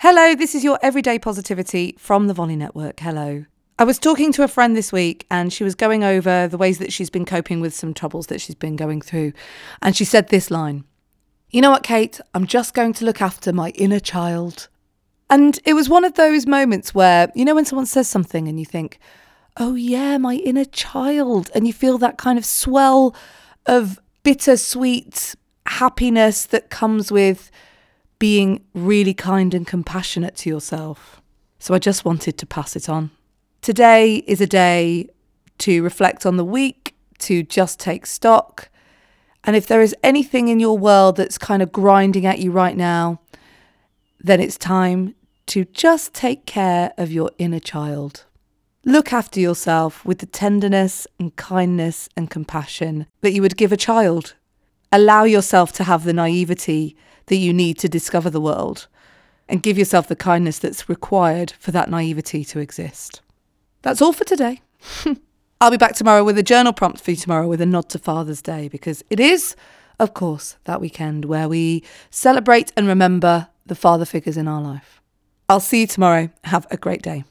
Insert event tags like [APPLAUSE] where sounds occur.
Hello, this is your everyday positivity from the Volley Network. Hello. I was talking to a friend this week and she was going over the ways that she's been coping with some troubles that she's been going through. And she said this line You know what, Kate? I'm just going to look after my inner child. And it was one of those moments where, you know, when someone says something and you think, oh, yeah, my inner child. And you feel that kind of swell of bittersweet happiness that comes with being really kind and compassionate to yourself. So I just wanted to pass it on. Today is a day to reflect on the week, to just take stock. And if there is anything in your world that's kind of grinding at you right now, then it's time to just take care of your inner child. Look after yourself with the tenderness and kindness and compassion that you would give a child. Allow yourself to have the naivety that you need to discover the world and give yourself the kindness that's required for that naivety to exist. That's all for today. [LAUGHS] I'll be back tomorrow with a journal prompt for you tomorrow with a nod to Father's Day because it is, of course, that weekend where we celebrate and remember the father figures in our life. I'll see you tomorrow. Have a great day.